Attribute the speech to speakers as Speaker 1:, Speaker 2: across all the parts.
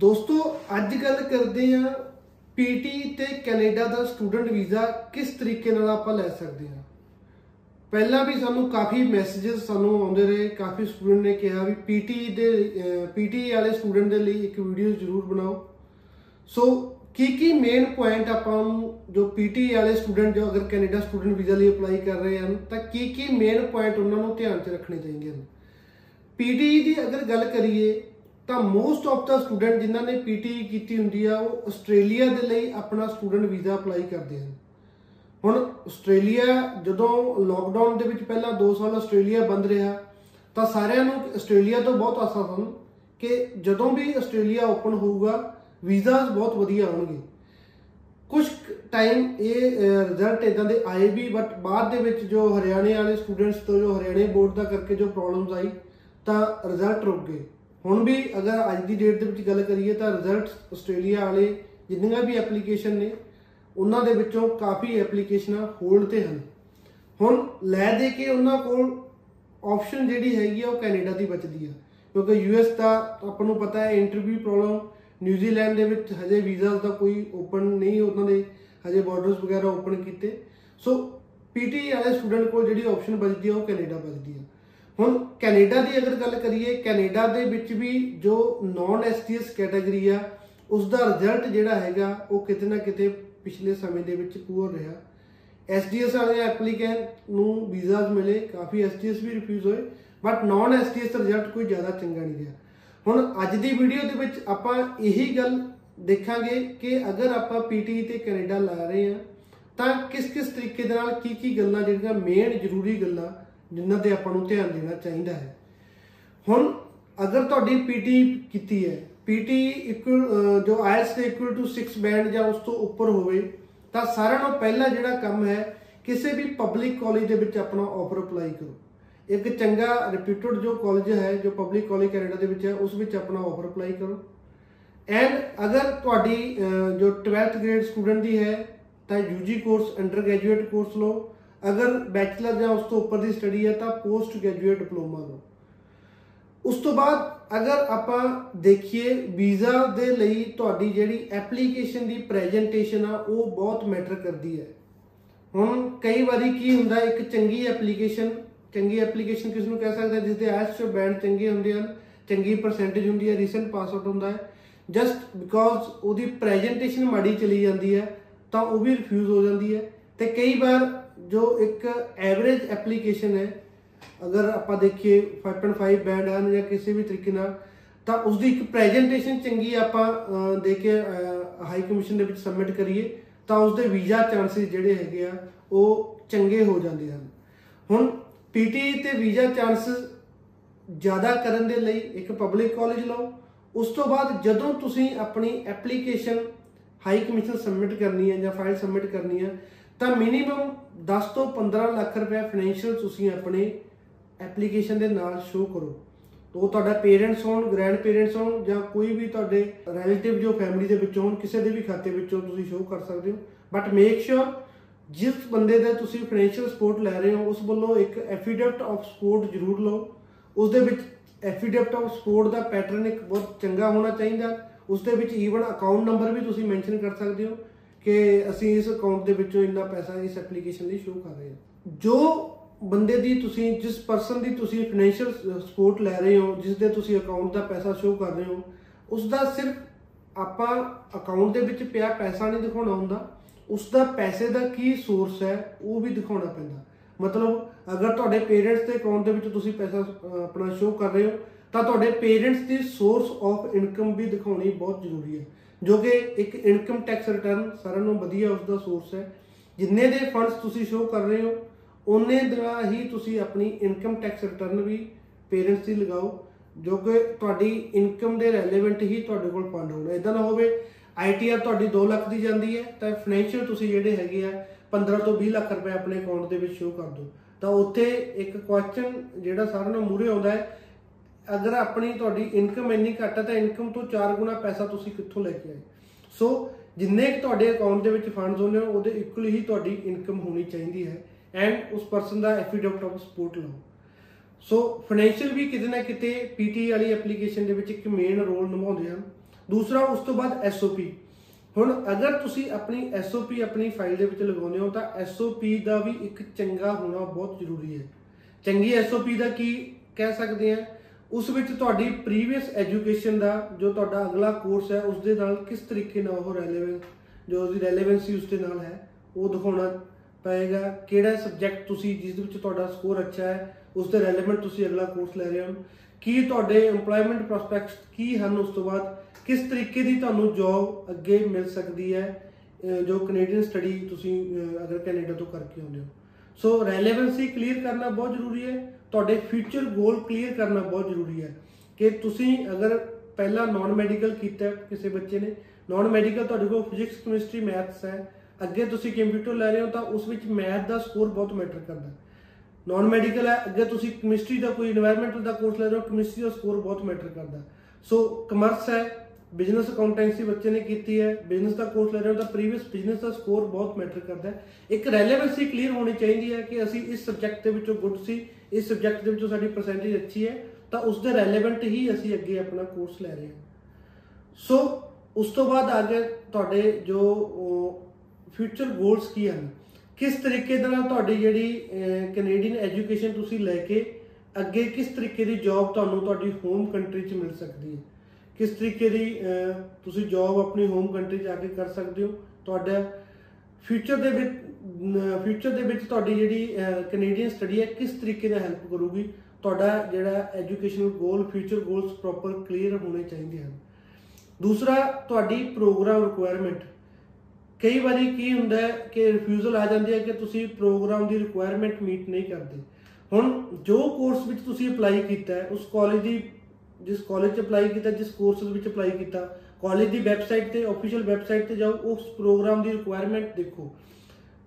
Speaker 1: ਦੋਸਤੋ, ਅੱਜ ਗੱਲ ਕਰਦੇ ਆ ਪੀਟੀ ਤੇ ਕੈਨੇਡਾ ਦਾ ਸਟੂਡੈਂਟ ਵੀਜ਼ਾ ਕਿਸ ਤਰੀਕੇ ਨਾਲ ਆਪਾਂ ਲੈ ਸਕਦੇ ਆ ਪਹਿਲਾਂ ਵੀ ਸਾਨੂੰ ਕਾਫੀ ਮੈਸੇजेस ਸਾਨੂੰ ਆਉਂਦੇ ਰਹੇ, ਕਾਫੀ ਸਟੂਡੈਂਟ ਨੇ ਕਿਹਾ ਵੀ ਪੀਟੀ ਦੇ ਪੀਟੀ ਵਾਲੇ ਸਟੂਡੈਂਟ ਦੇ ਲਈ ਇੱਕ ਵੀਡੀਓ ਜ਼ਰੂਰ ਬਣਾਓ। ਸੋ ਕੀ ਕੀ ਮੇਨ ਪੁਆਇੰਟ ਆਪਾਂ ਨੂੰ ਜੋ ਪੀਟੀ ਵਾਲੇ ਸਟੂਡੈਂਟ ਜੋ ਅਗਰ ਕੈਨੇਡਾ ਸਟੂਡੈਂਟ ਵੀਜ਼ਾ ਲਈ ਅਪਲਾਈ ਕਰ ਰਹੇ ਹਨ, ਤਾਂ ਕੀ ਕੀ ਮੇਨ ਪੁਆਇੰਟ ਉਹਨਾਂ ਨੂੰ ਧਿਆਨ 'ਚ ਰੱਖਣੇ ਚਾਹੀਦੇ ਹਨ। ਪੀਟੀ ਦੀ ਅਗਰ ਗੱਲ ਕਰੀਏ ਤਾਂ ਮੋਸਟ ਆਫ ਦਾ ਸਟੂਡੈਂਟ ਜਿਨ੍ਹਾਂ ਨੇ ਪੀਟੀ ਕੀਤੀ ਹੁੰਦੀ ਆ, ਉਹ ਆਸਟ੍ਰੇਲੀਆ ਦੇ ਲਈ ਆਪਣਾ ਸਟੂਡੈਂਟ ਵੀਜ਼ਾ ਅਪਲਾਈ ਕਰਦੇ ਹਨ। ਹੁਣ ਆਸਟ੍ਰੇਲੀਆ, ਜਦੋਂ ਲੋਕਡਾਊਨ ਦੇ ਵਿੱਚ ਪਹਿਲਾਂ 2 ਸਾਲ ਆਸਟ੍ਰੇਲੀਆ ਬੰਦ ਰਿਹਾ, ਤਾਂ ਸਾਰਿਆਂ ਨੂੰ ਆਸਟ੍ਰੇਲੀਆ ਤੋਂ ਬਹੁਤ ਆਸਾਂ ਸਨ ਕਿ ਜਦੋਂ ਵੀ ਆਸਟ੍ਰੇਲੀਆ ਓਪਨ ਹੋਊਗਾ ਵੀਜ਼ਾਸ ਬਹੁਤ ਵਧੀਆ ਆਉਣਗੇ ਕੁਝ ਟਾਈਮ ਇਹ ਰਿਜ਼ਲਟ ਇਦਾਂ ਦੇ ਆਏ ਵੀ ਬਟ ਬਾਅਦ ਦੇ ਵਿੱਚ ਜੋ ਹਰਿਆਣੇ ਵਾਲੇ ਸਟੂਡੈਂਟਸ ਤੋਂ, ਜੋ ਹਰਿਆਣੇ ਬੋਰਡ ਦਾ ਕਰਕੇ ਜੋ ਪ੍ਰੋਬਲਮਸ ਆਈ, ਤਾਂ ਰਿਜ਼ਲਟ ਰੁਕ ਗਏ। ਹੁਣ ਵੀ ਅਗਰ ਅੱਜ ਦੀ ਡੇਟ ਦੇ ਵਿੱਚ ਗੱਲ ਕਰੀਏ ਤਾਂ ਰਿਜ਼ਲਟਸ ਆਸਟ੍ਰੇਲੀਆ ਵਾਲੇ ਜਿੰਨੀਆਂ ਵੀ ਐਪਲੀਕੇਸ਼ਨ ਨੇ, ਉਹਨਾਂ ਦੇ ਵਿੱਚੋਂ ਕਾਫੀ ਐਪਲੀਕੇਸ਼ਨਾਂ ਹੋਲਡ ਤੇ ਹਨ। ਹੁਣ ਲੈ ਦੇ ਕੇ ਉਹਨਾਂ ਕੋਲ ਆਪਸ਼ਨ ਜਿਹੜੀ ਹੈਗੀ ਆ, ਉਹ ਕੈਨੇਡਾ ਦੀ ਬਚਦੀ ਆ। ਕਿਉਂਕਿ ਯੂਐਸ ਦਾ ਆਪਾਂ ਨੂੰ ਪਤਾ ਹੈ ਇੰਟਰਵਿਊ ਪ੍ਰੋਬਲਮ ਨਿਊਜ਼ੀਲੈਂਡ ਦੇ ਵਿੱਚ ਹਜੇ ਵੀਜ਼ਾਸ ਦਾ ਕੋਈ ਓਪਨ ਨਹੀਂ ਉਹਨਾਂ ਦੇ, ਹਜੇ ਬਾਰਡਰਸ ਵਗੈਰਾ ਓਪਨ ਕੀਤੇ। ਸੋ ਪੀਟੀ ਵਾਲੇ ਸਟੂਡੈਂਟ ਕੋਲ ਜਿਹੜੀ ਆਪਸ਼ਨ ਬਚਦੀ ਆ, ਉਹ ਕੈਨੇਡਾ ਬਚਦੀ ਆ। ਹੁਣ ਕੈਨੇਡਾ ਦੀ ਅਗਰ ਗੱਲ ਕਰੀਏ, ਕੈਨੇਡਾ ਦੇ ਵਿੱਚ ਵੀ ਜੋ ਨਾਨ ਐਸਟੀਐਸ ਕੈਟਾਗਰੀ ਆ ਉਸ ਦਾ ਰਿਜ਼ਲਟ ਜਿਹੜਾ ਹੈਗਾ, ਉਹ ਕਿਤੇ ਨਾ ਕਿਤੇ ਪਿਛਲੇ ਸਮੇਂ ਦੇ ਵਿੱਚ ਪੂਰ ਰਿਹਾ। ਐਸਡੀਐਸ ਵਾਲੇ ਐਪਲੀਕੈਂਟ ਨੂੰ ਵੀਜ਼ਾਸ ਮਿਲੇ, ਕਾਫੀ ਐਸਡੀਐਸ ਵੀ ਰਿਫਿਊਜ਼ ਹੋਏ ਬਟ ਨਾਨ ਐਸਡੀਐਸ ਦਾ ਰਿਜ਼ਲਟ ਕੋਈ ਜ਼ਿਆਦਾ ਚੰਗਾ ਨਹੀਂ ਰਿਹਾ। ਹੁਣ ਅੱਜ ਦੀ ਵੀਡੀਓ ਦੇ ਵਿੱਚ ਆਪਾਂ ਇਹੀ ਗੱਲ ਦੇਖਾਂਗੇ ਕਿ ਅਗਰ ਆਪਾਂ ਪੀਟੀ ਤੇ ਕੈਨੇਡਾ ਲਾ ਰਹੇ ਆ ਤਾਂ ਕਿਸ ਕਿਸ ਤਰੀਕੇ ਦੇ ਨਾਲ ਕੀ ਕੀ ਗੱਲਾਂ ਜਿਹੜੀਆਂ ਮੇਨ ਜ਼ਰੂਰੀ ਗੱਲਾਂ ਜਿਨ੍ਹਾਂ ਤੇ ਆਪਾਂ ਨੂੰ ਧਿਆਨ ਦੇਣਾ ਚਾਹੀਦਾ ਹੈ। ਹੁਣ ਅਗਰ ਤੁਹਾਡੀ ਪੀਟੀ ਕੀਤੀ ਹੈ ਪੀਟੀ ਇਕੁਅਲ ਜੋ ਆਇਲਸ ਦੇ ਇਕੁਅਲ ਟੂ 6 ਬੈਂਡ ਜਾਂ ਉਸ ਤੋਂ ਉੱਪਰ ਹੋਵੇ, ਤਾਂ ਸਾਰਿਆਂ ਨਾਲੋਂ ਪਹਿਲਾ ਜਿਹੜਾ ਕੰਮ ਹੈ, ਕਿਸੇ ਵੀ ਪਬਲਿਕ ਕਾਲਜ ਦੇ ਵਿੱਚ ਆਪਣਾ ਆਫਰ ਅਪਲਾਈ ਕਰੋ। ਇੱਕ ਚੰਗਾ ਰਿਪਿਊਟਡ ਜੋ ਕਾਲਜ ਹੈ, ਜੋ ਪਬਲਿਕ ਕਾਲਜ ਕੈਨੇਡਾ ਦੇ ਵਿੱਚ ਹੈ, ਉਸ ਵਿੱਚ ਆਪਣਾ ਆਫਰ ਅਪਲਾਈ ਕਰੋ। ਐਂਡ ਅਗਰ ਤੁਹਾਡੀ ਜੋ 12th ਗ੍ਰੇਡ ਸਟੂਡੈਂਟ ਦੀ ਹੈ, ਤਾਂ UG course undergraduate course ਲਓ। ਅਗਰ ਬੈਚਲਰ ਜਾਂ ਉਸ ਤੋਂ ਉੱਪਰ ਦੀ ਸਟੱਡੀ ਹੈ ਤਾਂ ਪੋਸਟ ਗ੍ਰੈਜੂਏਟ ਡਿਪਲੋਮਾ ਲਓ। ਉਸ ਤੋਂ ਬਾਅਦ ਅਗਰ ਆਪਾਂ ਦੇਖੀਏ ਵੀਜ਼ਾ ਦੇ ਲਈ ਤੁਹਾਡੀ ਜਿਹੜੀ ਐਪਲੀਕੇਸ਼ਨ ਦੀ ਪ੍ਰੈਜੈਂਟੇਸ਼ਨ ਆ, ਉਹ ਬਹੁਤ ਮੈਟਰ ਕਰਦੀ ਹੈ। ਹੁਣ ਕਈ ਵਾਰੀ ਕੀ ਹੁੰਦਾ, ਇੱਕ ਚੰਗੀ ਐਪਲੀਕੇਸ਼ਨ ਚੰਗੀ ਐਪਲੀਕੇਸ਼ਨ ਕਿਸ ਨੂੰ ਕਹਿ ਸਕਦੇ ਜਿਸ ਦੇ ਐਸ ਚੋਂ ਬੈਂਡ ਚੰਗੇ ਹੁੰਦੇ ਹਨ, ਚੰਗੀ ਪਰਸੈਂਟੇਜ ਹੁੰਦੀ ਹੈ ਰੀਸੈਂਟ ਪਾਸ ਆਊਟ ਹੁੰਦਾ ਹੈ। ਜਸਟ ਬਿਕੋਜ਼ ਉਹਦੀ ਪ੍ਰੈਜੈਂਟੇਸ਼ਨ ਮਾੜੀ ਚਲੀ ਜਾਂਦੀ ਹੈ, ਤਾਂ ਉਹ ਵੀ ਰਿਫਿਊਜ਼ ਹੋ ਜਾਂਦੀ ਹੈ। ਤੇ ਕਈ ਵਾਰ ਜੋ ਇੱਕ ਐਵਰੇਜ ਐਪਲੀਕੇਸ਼ਨ ਹੈ, ਅਗਰ ਆਪਾਂ ਦੇਖੀਏ 5.5 ਬੈਂਡ ਹਨ ਜਾਂ ਕਿਸੇ ਵੀ ਤਰੀਕੇ ਨਾਲ, ਤਾਂ ਉਸ ਦੀ ਇੱਕ ਪ੍ਰੈਜੈਂਟੇਸ਼ਨ ਚੰਗੀ ਆਪਾਂ ਦੇ ਕੇ ਹਾਈ ਕਮਿਸ਼ਨ ਦੇ ਵਿੱਚ ਸਬਮਿਟ ਕਰੀਏ, ਤਾਂ ਉਸ ਦੇ ਵੀਜ਼ਾ ਚਾਂਸਸ ਜਿਹੜੇ ਹੈਗੇ ਆ, ਉਹ ਚੰਗੇ ਹੋ ਜਾਂਦੇ ਹਨ। ਹੁਣ ਪੀਟੀ ਤੇ ਵੀਜ਼ਾ ਚਾਂਸਸ ਜ਼ਿਆਦਾ ਕਰਨ ਦੇ ਲਈ ਇੱਕ ਪਬਲਿਕ ਕਾਲਜ ਲਓ, ਉਸ ਤੋਂ ਬਾਅਦ ਜਦੋਂ ਤੁਸੀਂ ਆਪਣੀ ਐਪਲੀਕੇਸ਼ਨ ਹਾਈ ਕਮਿਸ਼ਨ ਸਬਮਿਟ ਕਰਨੀ ਹੈ ਜਾਂ ਫਾਈਲ ਸਬਮਿਟ ਕਰਨੀ ਹੈ ਤਾਂ ਮਿਨੀਮਮ 10 ਤੋਂ 15 ਲੱਖ ਰੁਪਏ ਫਾਈਨੈਂਸ਼ੀਅਲ ਤੁਸੀਂ ਆਪਣੇ ਐਪਲੀਕੇਸ਼ਨ ਦੇ ਨਾਲ ਸ਼ੋ ਕਰੋ। ਉਹ ਤੁਹਾਡਾ ਪੇਰੈਂਟਸ ਹੋਣ ਗ੍ਰੈਂਡ ਪੇਰੈਂਟਸ ਹੋਣ ਜਾਂ ਕੋਈ ਵੀ ਤੁਹਾਡੇ ਰਿਲੇਟਿਵ ਜੋ ਫੈਮਿਲੀ ਦੇ ਵਿੱਚੋਂ ਹੋਣ, ਕਿਸੇ ਦੇ ਵੀ ਖਾਤੇ ਵਿੱਚੋਂ ਤੁਸੀਂ ਸ਼ੋ ਕਰ ਸਕਦੇ ਹੋ। ਬਟ ਮੇਕ ਸ਼ੋਰ ਜਿਸ ਬੰਦੇ ਦਾ ਤੁਸੀਂ ਫਾਈਨੈਂਸ਼ੀਅਲ ਸਪੋਰਟ ਲੈ ਰਹੇ ਹੋ, ਉਸ ਵੱਲੋਂ ਇੱਕ ਐਫੀਡੇਵਿਟ ਆਫ ਸਪੋਰਟ ਜ਼ਰੂਰ ਲਓ। ਉਸ ਦੇ ਵਿੱਚ ਐਫੀਡੇਵਿਟ ਆਫ ਸਪੋਰਟ ਦਾ ਪੈਟਰਨ ਇੱਕ ਬਹੁਤ ਚੰਗਾ ਹੋਣਾ ਚਾਹੀਦਾ। ਉਸ ਦੇ ਵਿੱਚ ਈਵਨ ਅਕਾਊਂਟ ਨੰਬਰ ਵੀ ਤੁਸੀਂ ਮੈਂਸ਼ਨ ਕਰ ਸਕਦੇ ਹੋ। ਕਿ ਅਸੀਂ ਇਸ ਅਕਾਊਂਟ ਦੇ ਵਿੱਚੋਂ ਇੰਨਾ ਪੈਸਾ ਇਸ ਐਪਲੀਕੇਸ਼ਨ ਲਈ ਸ਼ੋ ਕਰ ਰਹੇ ਹਾਂ। ਜੋ ਬੰਦੇ ਦੀ ਤੁਸੀਂ, ਜਿਸ ਪਰਸਨ ਦੀ ਤੁਸੀਂ ਫਾਈਨੈਂਸ਼ੀਅਲ ਸਪੋਰਟ ਲੈ ਰਹੇ ਹੋ, ਜਿਸ ਦੇ ਤੁਸੀਂ ਅਕਾਊਂਟ ਦਾ ਪੈਸਾ ਸ਼ੋ ਕਰ ਰਹੇ ਹੋ ਉਸ ਦਾ ਸਿਰਫ ਆਪਾਂ ਅਕਾਊਂਟ ਦੇ ਵਿੱਚ ਪਿਆ ਪੈਸਾ ਨਹੀਂ ਦਿਖਾਉਣਾ ਹੁੰਦਾ। ਉਸ ਦਾ ਪੈਸੇ ਦਾ ਕੀ ਸੋਰਸ ਹੈ, ਉਹ ਵੀ ਦਿਖਾਉਣਾ ਪੈਂਦਾ। ਮਤਲਬ, ਅਗਰ ਤੁਹਾਡੇ ਪੇਰੈਂਟਸ ਦੇ ਅਕਾਊਂਟ ਦੇ ਵਿੱਚ ਤੁਸੀਂ ਪੈਸਾ ਆਪਣਾ ਸ਼ੋ ਕਰ ਰਹੇ ਹੋ, ਤਾਂ ਤੁਹਾਡੇ ਪੇਰੈਂਟਸ ਦੀ ਸੋਰਸ ਆਫ ਇਨਕਮ ਵੀ ਦਿਖਾਉਣੀ ਬਹੁਤ ਜ਼ਰੂਰੀ ਹੈ। ਜੋ ਕਿ ਇੱਕ ਇਨਕਮ ਟੈਕਸ ਰਿਟਰਨ ਸਾਰਿਆਂ ਨੂੰ ਵਧੀਆ ਉਸ ਦਾ ਸੋਰਸ ਹੈ। ਜਿੰਨੇ ਦੇ ਫੰਡਸ ਤੁਸੀਂ ਸ਼ੋ ਕਰ ਰਹੇ ਹੋ ਉਹਨੇ ਦਾ ਹੀ ਤੁਸੀਂ ਆਪਣੀ ਇਨਕਮ ਟੈਕਸ ਰਿਟਰਨ ਵੀ ਪੇਰੈਂਟਸ ਦੀ ਲਗਾਓ, ਜੋ ਕਿ ਤੁਹਾਡੀ ਇਨਕਮ ਦੇ ਰੈਲੇਵੈਂਟ ਹੀ ਤੁਹਾਡੇ ਕੋਲ ਫੰਡ ਹੋਣ। ਇਦਾਂ ਨਾ ਹੋਵੇ ਆਈਟੀਆਰ ਤੁਹਾਡੀ 2 ਲੱਖ ਦੀ ਜਾਂਦੀ ਹੈ, ਤਾਂ ਫਾਈਨੈਂਸ਼ੀਅਲ ਤੁਸੀਂ ਜਿਹੜੇ ਹੈਗੇ ਆ 15 ਤੋਂ 20 ਲੱਖ ਰੁਪਏ ਆਪਣੇ ਅਕਾਊਂਟ ਦੇ ਵਿੱਚ ਸ਼ੋ ਕਰ ਦਿਓ। ਤਾਂ ਉੱਥੇ ਇੱਕ ਕੁਐਸਚਨ ਜਿਹੜਾ ਸਾਰਿਆਂ ਨੂੰ ਮੂਰੇ ਆਉਂਦਾ ਹੈ ਅਗਰ ਆਪਣੀ ਤੁਹਾਡੀ ਇਨਕਮ ਇੰਨੀ ਘੱਟ ਹੈ ਤਾਂ ਇਨਕਮ ਤੋਂ 4 ਗੁਣਾ ਪੈਸਾ ਤੁਸੀਂ ਕਿੱਥੋਂ ਲੈ ਕੇ ਆਏ? ਸੋ ਜਿੰਨੇ ਤੁਹਾਡੇ ਅਕਾਊਂਟ ਦੇ ਵਿੱਚ ਫੰਡਸ ਹੁੰਦੇ ਉਹਦੇ ਇਕੁਅਲ ਹੀ ਤੁਹਾਡੀ ਇਨਕਮ ਹੋਣੀ ਚਾਹੀਦੀ ਹੈ ਐਂਡ ਉਸ ਪਰਸਨ ਦਾ ਐਫੀਡੇਵਿਟ ਆਫ ਸਪੋਰਟ ਲਓ। ਸੋ ਫਾਈਨੈਂਸ਼ੀਅਲ ਵੀ ਕਿਤੇ ਨਾ ਕਿਤੇ ਪੀਟੀ ਵਾਲੀ ਐਪਲੀਕੇਸ਼ਨ ਦੇ ਵਿੱਚ ਇੱਕ ਮੇਨ ਰੋਲ ਨਿਭਾਉਂਦੇ ਹਨ ਦੂਸਰਾ, ਉਸ ਤੋਂ ਬਾਅਦ ਐਸਓਪੀ ਹੁਣ ਅਗਰ ਤੁਸੀਂ ਆਪਣੀ ਐਸਓਪੀ ਆਪਣੀ ਫਾਈਲ ਦੇ ਵਿੱਚ ਲਗਾਉਂਦੇ ਹੋ ਤਾਂ ਐਸਓਪੀ ਦਾ ਵੀ ਇੱਕ ਚੰਗਾ ਹੋਣਾ ਬਹੁਤ ਜ਼ਰੂਰੀ ਹੈ। ਚੰਗੀ ਐਸਓਪੀ ਦਾ ਕੀ ਕਹਿ ਸਕਦੇ ਆ? ਉਸ ਵਿੱਚ ਤੁਹਾਡੀ ਪ੍ਰੀਵੀਅਸ ਐਜੂਕੇਸ਼ਨ ਦਾ ਜੋ ਤੁਹਾਡਾ ਅਗਲਾ ਕੋਰਸ ਹੈ ਉਸ ਦੇ ਨਾਲ ਕਿਸ ਤਰੀਕੇ ਨਾਲ ਉਹ ਰੈਲੇਵੈਂਸ ਜੋ ਉਹਦੀ ਰੈਲੇਵੈਂਸੀ ਉਸ ਦੇ ਨਾਲ ਹੈ, ਉਹ ਦਿਖਾਉਣਾ ਪਏਗਾ। ਕਿਹੜਾ ਸਬਜੈਕਟ ਤੁਸੀਂ, ਜਿਸ ਦੇ ਵਿੱਚ ਤੁਹਾਡਾ ਸਕੋਰ ਅੱਛਾ ਹੈ ਉਸ ਦੇ ਰੈਲੇਵੈਂਟ ਤੁਸੀਂ ਅਗਲਾ ਕੋਰਸ ਲੈ ਰਹੇ ਹੋ। ਕੀ ਤੁਹਾਡੇ EMPLOYMENT ਪ੍ਰੋਸਪੈਕਟਸ ਕੀ ਹਨ ਉਸ ਤੋਂ ਬਾਅਦ? ਕਿਸ ਤਰੀਕੇ ਦੀ ਤੁਹਾਨੂੰ ਜੌਬ ਅੱਗੇ ਮਿਲ ਸਕਦੀ ਹੈ? ਅਹ ਜੋ ਕੈਨੇਡੀਅਨ ਸਟੱਡੀ ਤੁਸੀਂ, ਅਹ ਅਗਰ ਕੈਨੇਡਾ ਤੋਂ ਕਰਕੇ ਆਉਂਦੇ ਹੋ। ਸੋ ਰੈਲੇਵੈਂਸੀ ਕਲੀਅਰ ਕਰਨਾ ਬਹੁਤ ਜ਼ਰੂਰੀ ਹੈ। ਤੁਹਾਡੇ ਫਿਊਚਰ ਗੋਲ ਕਲੀਅਰ ਕਰਨਾ ਬਹੁਤ ਜ਼ਰੂਰੀ ਹੈ ਕਿ ਤੁਸੀਂ ਅਗਰ ਪਹਿਲਾਂ ਨਾਨ ਮੈਡੀਕਲ ਕੀਤਾ ਕਿਸੇ ਬੱਚੇ ਨੇ ਨਾਨ ਮੈਡੀਕਲ ਤੁਹਾਡੇ ਕੋਲ ਫਿਜ਼ਿਕਸ ਕੈਮਿਸਟਰੀ ਮੈਥਸ ਹੈ, ਅੱਗੇ ਤੁਸੀਂ ਕੰਪਿਊਟਰ ਲੈ ਰਹੇ ਹੋ ਤਾਂ ਉਸ ਵਿੱਚ ਮੈਥ ਦਾ ਸਕੋਰ ਬਹੁਤ ਮੈਟਰ ਕਰਦਾ। ਨਾਨ ਮੈਡੀਕਲ ਹੈ, ਅੱਗੇ ਤੁਸੀਂ ਕੈਮਿਸਟਰੀ ਦਾ ਕੋਈ এনवायरमेंटਲ ਦਾ ਕੋਰਸ ਲੈ ਰਹੇ ਹੋ ਕੈਮਿਸਟਰੀ ਦਾ ਸਕੋਰ ਬਹੁਤ ਮੈਟਰ ਕਰਦਾ। ਸੋ ਕਮਰਸ ਹੈ ਬਿਜ਼ਨਸ ਅਕਾਊਂਟੈਂਸੀ ਬੱਚੇ ਨੇ ਕੀਤੀ ਹੈ ਬਿਜ਼ਨਸ ਦਾ ਕੋਰਸ ਲੈ ਰਹੇ ਹੋ ਤਾਂ ਪ੍ਰੀਵੀਅਸ ਬਿਜ਼ਨਸ ਦਾ ਸਕੋਰ ਬਹੁਤ ਮੈਟਰ ਕਰਦਾ ਹੈ। ਇੱਕ ਰੈਲੇਵੈਂਸੀ ਕਲੀਅਰ ਹੋਣੀ ਚਾਹੀਦੀ ਹੈ ਕਿ ਅਸੀਂ ਇਸ ਸਬਜੈਕਟ ਦੇ ਵਿੱਚੋਂ ਗੁੱਡ ਸੀ, ਇਸ ਸਬਜੈਕਟ ਦੇ ਵਿੱਚੋਂ ਸਾਡੀ ਪਰਸੈਂਟੇਜ ਅੱਛੀ ਹੈ, ਤਾਂ ਉਸ ਦੇ ਰੈਲੇਵੈਂਟ ਹੀ ਅਸੀਂ ਅੱਗੇ ਆਪਣਾ ਕੋਰਸ ਲੈ ਰਹੇ ਹਾਂ। ਸੋ ਉਸ ਤੋਂ ਬਾਅਦ ਆ ਗਏ ਤੁਹਾਡੇ ਜੋ ਫਿਊਚਰ ਗੋਲਸ ਕੀ ਹਨ? ਕਿਸ ਤਰੀਕੇ ਦੇ ਨਾਲ ਤੁਹਾਡੀ ਜਿਹੜੀ ਕੈਨੇਡੀਅਨ ਐਜੂਕੇਸ਼ਨ ਤੁਸੀਂ ਲੈ ਕੇ ਅੱਗੇ ਕਿਸ ਤਰੀਕੇ ਦੀ ਜੌਬ ਤੁਹਾਨੂੰ ਤੁਹਾਡੀ ਹੋਮ ਕੰਟਰੀ 'ਚ ਮਿਲ ਸਕਦੀ ਹੈ? ਕਿਸ ਤਰੀਕੇ ਦੀ ਅਹ, ਤੁਸੀਂ ਜੌਬ ਆਪਣੀ ਹੋਮ ਕੰਟਰੀ 'ਚ ਆ ਕੇ ਕਰ ਸਕਦੇ ਹੋ? ਤੁਹਾਡਾ ਫਿਊਚਰ ਦੇ ਵਿੱਚ ਫਿਊਚਰ ਦੇ ਵਿੱਚ ਤੁਹਾਡੀ ਜਿਹੜੀ ਕੈਨੇਡੀਅਨ ਸਟੱਡੀ ਹੈ ਕਿਸ ਤਰੀਕੇ ਨਾਲ ਹੈਲਪ ਕਰੂਗੀ? ਤੁਹਾਡਾ ਜਿਹੜਾ educational goal future goals proper clear ਹੋਣੇ ਚਾਹੀਦੇ ਹਨ। ਦੂਸਰਾ ਤੁਹਾਡੀ ਪ੍ਰੋਗਰਾਮ ਰਿਕੁਆਇਰਮੈਂਟ ਕਈ ਵਾਰੀ ਕੀ ਹੁੰਦਾ ਹੈ ਕਿ ਰਿਫਿਊਜ਼ਲ ਆ ਜਾਂਦੀ ਹੈ ਕਿ ਤੁਸੀਂ ਪ੍ਰੋਗਰਾਮ ਦੀ ਰਿਕੁਆਇਰਮੈਂਟ ਮੀਟ ਨਹੀਂ ਕਰਦੇ। ਹੁਣ ਜੋ ਕੋਰਸ ਵਿੱਚ ਤੁਸੀਂ ਅਪਲਾਈ ਕੀਤਾ ਹੈ ਉਸ ਕਾਲਜ ਦੀ ਜਿਸ ਕਾਲਜ 'ਚ ਅਪਲਾਈ ਕੀਤਾ, ਜਿਸ ਕੋਰਸ ਦੇ ਵਿੱਚ ਅਪਲਾਈ ਕੀਤਾ ਕਾਲਜ ਦੀ ਵੈਬਸਾਈਟ ਤੇ ਅਫੀਸ਼ੀਅਲ ਵੈਬਸਾਈਟ ਤੇ ਜਾਓ, ਉਸ ਪ੍ਰੋਗਰਾਮ ਦੀ ਰਿਕੁਆਇਰਮੈਂਟ ਦੇਖੋ।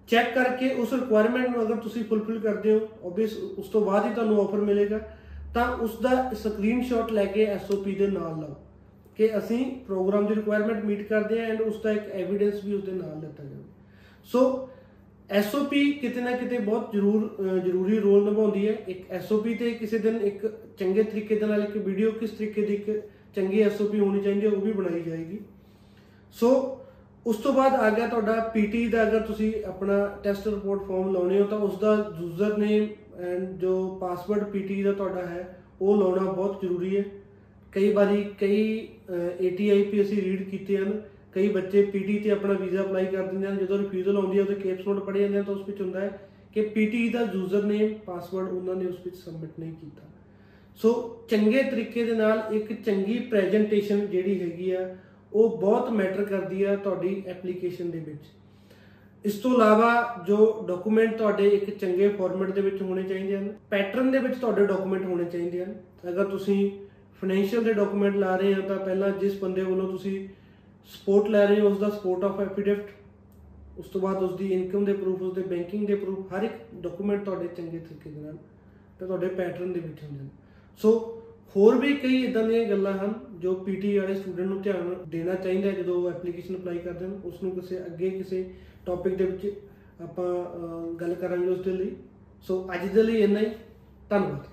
Speaker 1: ਚੈੱਕ ਕਰਕੇ ਉਸ ਰਿਕੁਆਇਰਮੈਂਟ ਨੂੰ ਅਗਰ ਤੁਸੀਂ ਫੁੱਲਫਿਲ ਕਰਦੇ ਹੋ ਆਬਵੀਅਸ ਉਸ ਤੋਂ ਬਾਅਦ ਹੀ ਤੁਹਾਨੂੰ ਆਫਰ ਮਿਲੇਗਾ, ਤਾਂ ਉਸ ਦਾ ਸਕਰੀਨਸ਼ਾਟ ਲੈ ਕੇ ਐਸਓਪੀ ਦੇ ਨਾਲ ਲਾਓ ਕਿ ਅਸੀਂ ਪ੍ਰੋਗਰਾਮ ਦੀ ਰਿਕੁਆਇਰਮੈਂਟ ਮੀਟ ਕਰਦੇ ਹਾਂ ਐਂਡ ਉਸ ਦਾ ਇੱਕ ਐਵੀਡੈਂਸ ਵੀ ਉਸ ਦੇ ਨਾਲ ਦਿੱਤਾ ਜਾਵੇ। ਸੋ ਐਸਓਪੀ ਕਿਤੇ ਨਾ ਕਿਤੇ ਬਹੁਤ ਜ਼ਰੂਰ, ਅਹ, ਜ਼ਰੂਰੀ ਰੋਲ ਨਿਭਾਉਂਦੀ ਹੈ। ਇੱਕ ਐਸਓਪੀ ਤੇ ਕਿਸੇ ਦਿਨ ਇੱਕ ਚੰਗੇ ਤਰੀਕੇ ਦੇ ਨਾਲ ਇੱਕ ਵੀਡੀਓ ਕਿਸ ਤਰੀਕੇ ਦੀ ਇੱਕ ਚੰਗੀ ਐਸਓਪੀ ਹੋਣੀ ਚਾਹੀਦੀ ਹੈ, ਉਹ ਵੀ ਬਣਾਈ ਜਾਏਗੀ। ਸੋ ਉਸ ਤੋਂ ਬਾਅਦ ਆ ਗਿਆ ਤੁਹਾਡਾ ਪੀਟੀ ਦਾ ਅਗਰ ਤੁਸੀਂ ਆਪਣਾ ਟੈਸਟ ਰਿਪੋਰਟ ਫਾਰਮ ਲਾਉਣੇ ਹੋ ਤਾਂ ਉਸ ਦਾ ਯੂਜ਼ਰ ਨੇਮ ਐਂਡ ਜੋ ਪਾਸਵਰਡ ਪੀਟੀ ਦਾ ਤੁਹਾਡਾ ਹੈ, ਉਹ ਲਾਉਣਾ ਬਹੁਤ ਜ਼ਰੂਰੀ ਹੈ। ਕਈ ਵਾਰੀ ਕਈ ਏਟੀਆਈਪੀ ਅਸੀਂ ਰੀਡ ਕੀਤੇ ਹਨ। ਕਈ ਬੱਚੇ ਪੀਟੀ ਤੇ ਆਪਣਾ ਵੀਜ਼ਾ ਅਪਲਾਈ ਕਰ ਦਿੰਦੇ ਹਨ, ਜਦੋਂ ਰਿਫਿਊਜ਼ਲ ਆਉਂਦੀ ਹੈ ਉਹਦੇ ਕੇਸ ਨੋਟ ਪੜੇ ਜਾਂਦੇ ਹਨ, ਤਾਂ ਉਸ ਵਿੱਚ ਹੁੰਦਾ ਹੈ ਕਿ ਪੀਟੀ ਦਾ ਯੂਜ਼ਰ ਨੇਮ ਪਾਸਵਰਡ ਉਹਨਾਂ ਨੇ ਉਸ ਵਿੱਚ ਸਬਮਿਟ ਨਹੀਂ ਕੀਤਾ। ਸੋ ਚੰਗੇ ਤਰੀਕੇ ਦੇ ਨਾਲ ਇੱਕ ਚੰਗੀ ਪ੍ਰੈਜੈਂਟੇਸ਼ਨ ਜਿਹੜੀ ਹੈਗੀ ਆ, ਉਹ ਬਹੁਤ ਮੈਟਰ ਕਰਦੀ ਆ ਤੁਹਾਡੀ ਐਪਲੀਕੇਸ਼ਨ ਦੇ ਵਿੱਚ। ਇਸ ਤੋਂ ਇਲਾਵਾ ਜੋ ਡਾਕੂਮੈਂਟ ਤੁਹਾਡੇ ਇੱਕ ਚੰਗੇ ਫਾਰਮੈਟ ਦੇ ਵਿੱਚ ਹੋਣੇ ਚਾਹੀਦੇ ਹਨ, ਪੈਟਰਨ ਦੇ ਵਿੱਚ ਤੁਹਾਡੇ ਡਾਕੂਮੈਂਟ ਹੋਣੇ ਚਾਹੀਦੇ ਹਨ। ਅਗਰ ਤੁਸੀਂ ਫਾਈਨੈਂਸ਼ੀਅਲ ਦੇ ਡਾਕੂਮੈਂਟ ਲਾ ਰਹੇ ਹੋ, ਤਾਂ ਪਹਿਲਾਂ ਜਿਸ ਬੰਦੇ ਵੱਲੋਂ ਤੁਸੀਂ ਸਪੋਰਟ ਲੈ ਰਹੇ ਹੋ ਉਸ ਦਾ ਸਪੋਰਟ ਆਫ ਐਫੀਡੇਵਿਟ ਉਸ ਤੋਂ ਬਾਅਦ ਉਸ ਦੀ ਇਨਕਮ ਦੇ ਪ੍ਰੂਫ ਉਸ ਦੇ ਬੈਂਕਿੰਗ ਦੇ ਪ੍ਰੂਫ ਹਰ ਇੱਕ ਡਾਕੂਮੈਂਟ ਤੁਹਾਡੇ ਚੰਗੇ ਤਰੀਕੇ ਦੇ ਨਾਲ ਤੇ ਤੁਹਾਡੇ ਪੈਟਰਨ ਦੇ ਵਿੱਚ ਹੁੰਦੇ ਨੇ। ਸੋ ਹੋਰ ਵੀ ਕਈ ਇਦਾਂ ਦੀਆਂ ਗੱਲਾਂ ਹਨ ਜੋ ਪੀਟੀ ਵਾਲੇ ਸਟੂਡੈਂਟ ਨੂੰ ਧਿਆਨ ਦੇਣਾ ਚਾਹੀਦਾ ਹੈ ਜਦੋਂ ਉਹ ਐਪਲੀਕੇਸ਼ਨ ਅਪਲਾਈ ਕਰਦੇ ਹਨ ਉਸ ਨੂੰ ਕਿਸੇ ਅੱਗੇ ਕਿਸੇ ਟੌਪਿਕ ਦੇ ਵਿੱਚ ਆਪਾਂ ਅਹ, ਗੱਲ ਕਰਾਂਗੇ ਉਸ ਦੇ ਲਈ। ਸੋ ਅੱਜ ਦੇ ਲਈ ਇੰਨਾ ਹੀ। ਧੰਨਵਾਦ।